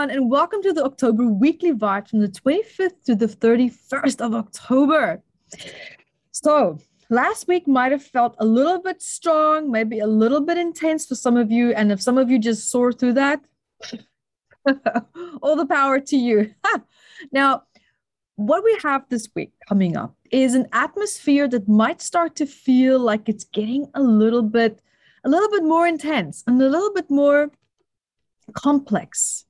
everyone, and welcome to the October weekly vibe from the 25th to the 31st of October. So, last week might have felt a little bit strong, maybe a little bit intense for some of you. And if some of you just soar through that, all the power to you. now, what we have this week coming up is an atmosphere that might start to feel like it's getting a little bit a little bit more intense and a little bit more complex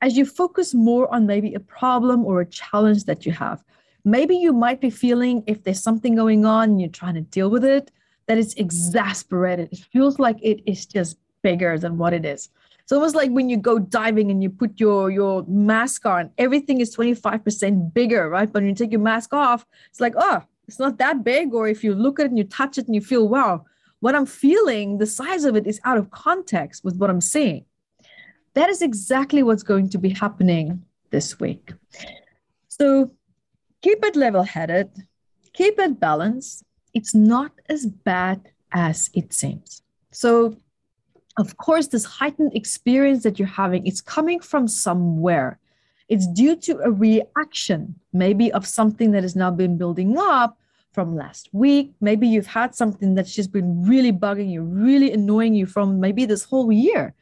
as you focus more on maybe a problem or a challenge that you have. Maybe you might be feeling if there's something going on and you're trying to deal with it, that it's exasperated. It feels like it is just bigger than what it is. It's almost like when you go diving and you put your your mask on, everything is 25% bigger, right? But when you take your mask off, it's like, oh, it's not that big. Or if you look at it and you touch it and you feel, wow, what I'm feeling, the size of it is out of context with what I'm seeing. That is exactly what's going to be happening this week. So keep it level headed, keep it balanced. It's not as bad as it seems. So, of course, this heightened experience that you're having, it's coming from somewhere. It's due to a reaction, maybe of something that has now been building up from last week. Maybe you've had something that's just been really bugging you, really annoying you from maybe this whole year.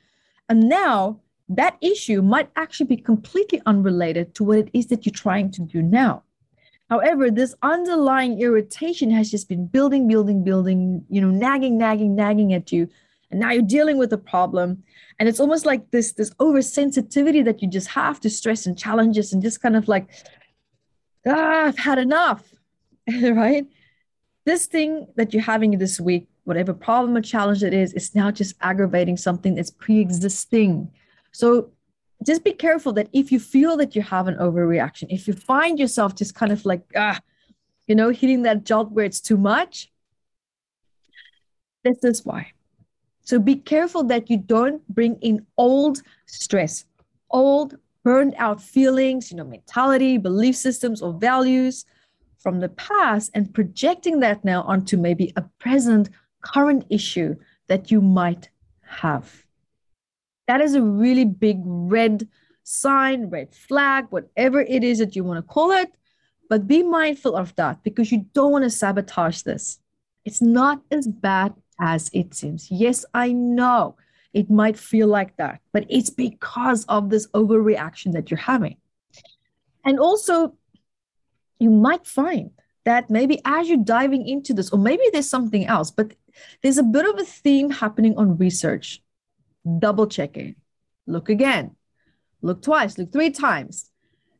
And now that issue might actually be completely unrelated to what it is that you're trying to do now. However, this underlying irritation has just been building, building, building, you know, nagging, nagging, nagging at you. And now you're dealing with a problem. And it's almost like this, this oversensitivity that you just have to stress and challenges and just kind of like, ah, I've had enough. right? This thing that you're having this week, whatever problem or challenge it is, it's now just aggravating something that's pre existing. So just be careful that if you feel that you have an overreaction, if you find yourself just kind of like, ah, you know, hitting that jolt where it's too much, this is why. So be careful that you don't bring in old stress, old burned out feelings, you know, mentality, belief systems, or values from the past and projecting that now onto maybe a present current issue that you might have. That is a really big red sign, red flag, whatever it is that you want to call it. But be mindful of that because you don't want to sabotage this. It's not as bad as it seems. Yes, I know it might feel like that, but it's because of this overreaction that you're having. And also, you might find that maybe as you're diving into this, or maybe there's something else, but there's a bit of a theme happening on research. Double checking. Look again. Look twice. Look three times.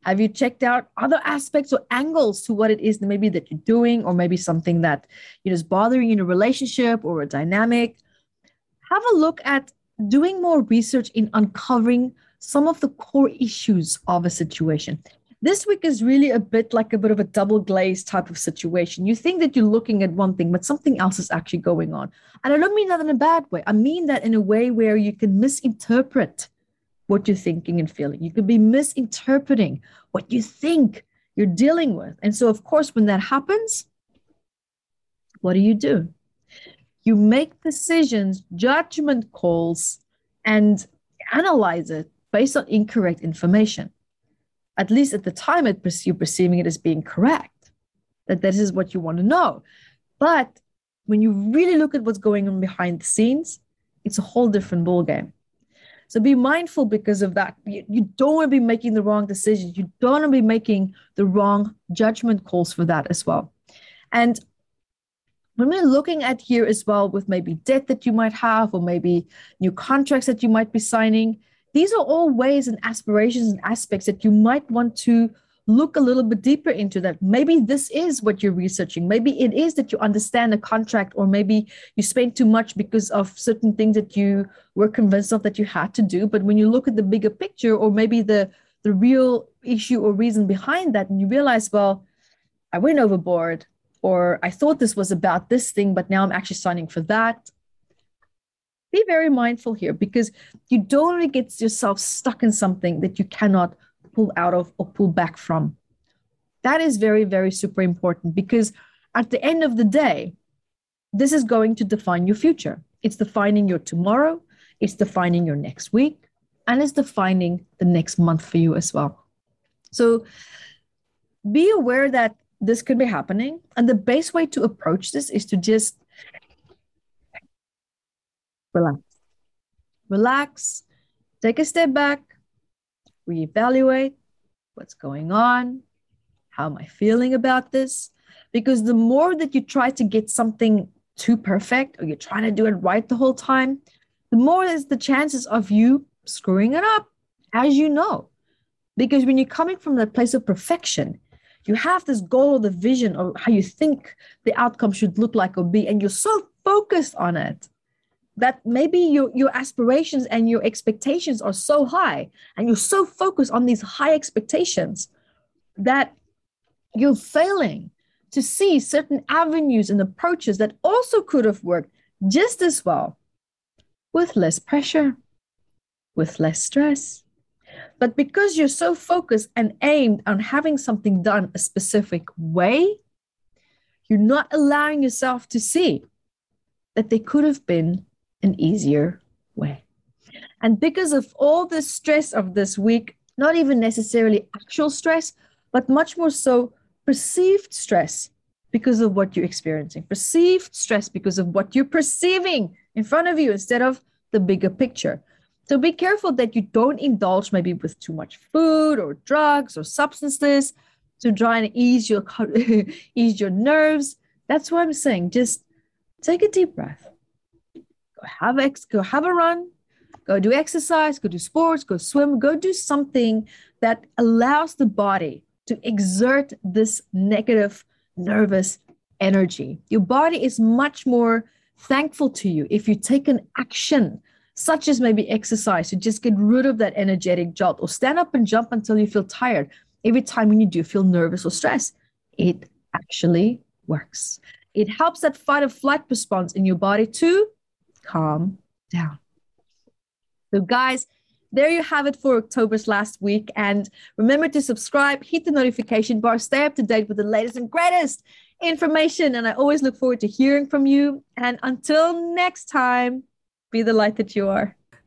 Have you checked out other aspects or angles to what it is that maybe that you're doing, or maybe something that you know is bothering you in a relationship or a dynamic? Have a look at doing more research in uncovering some of the core issues of a situation. This week is really a bit like a bit of a double glaze type of situation. You think that you're looking at one thing, but something else is actually going on. And I don't mean that in a bad way. I mean that in a way where you can misinterpret what you're thinking and feeling. You could be misinterpreting what you think you're dealing with. And so, of course, when that happens, what do you do? You make decisions, judgment calls, and analyze it based on incorrect information at least at the time it you're perceiving it as being correct that this is what you want to know. But when you really look at what's going on behind the scenes it's a whole different ball game so be mindful because of that. You, you don't want to be making the wrong decisions. You don't want to be making the wrong judgment calls for that as well. And when we're looking at here as well with maybe debt that you might have or maybe new contracts that you might be signing these are all ways and aspirations and aspects that you might want to look a little bit deeper into that. Maybe this is what you're researching. Maybe it is that you understand a contract or maybe you spent too much because of certain things that you were convinced of that you had to do. But when you look at the bigger picture or maybe the the real issue or reason behind that and you realize well i went overboard or i thought this was about this thing but now i'm actually signing for that be very mindful here because you don't want to get yourself stuck in something that you cannot pull out of or pull back from. That is very, very super important because at the end of the day, this is going to define your future. It's defining your tomorrow, it's defining your next week, and it's defining the next month for you as well. So be aware that this could be happening. And the best way to approach this is to just relax. Relax, take a step back, reevaluate what's going on, how am I feeling about this? Because the more that you try to get something too perfect or you're trying to do it right the whole time, the more is the chances of you screwing it up, as you know. Because when you're coming from that place of perfection, you have this goal or the vision of how you think the outcome should look like or be, and you're so focused on it that maybe your, your aspirations and your expectations are so high, and you're so focused on these high expectations that you're failing to see certain avenues and approaches that also could have worked just as well with less pressure, with less stress. But because you're so focused and aimed on having something done a specific way, you're not allowing yourself to see that there could have been an easier way. And because of all the stress of this week, not even necessarily actual stress, but much more so perceived stress because of what you're experiencing, perceived stress because of what you're perceiving in front of you instead of the bigger picture. So be careful that you don't indulge maybe with too much food or drugs or substances to try and ease your ease your nerves. That's what I'm saying. Just take a deep breath. Go have ex, go have a run, go do exercise, go do sports, go swim, go do something that allows the body to exert this negative nervous energy. Your body is much more thankful to you if you take an action such as maybe exercise to just get rid of that energetic jolt or stand up and jump until you feel tired every time when you do feel nervous or stressed. It actually works. It helps that fight or flight response in your body to calm down. So, guys, there you have it for October's last week. And remember to subscribe, hit the notification bar, stay up to date with the latest and greatest information. And I always look forward to hearing from you. And until next time, be the light that you are.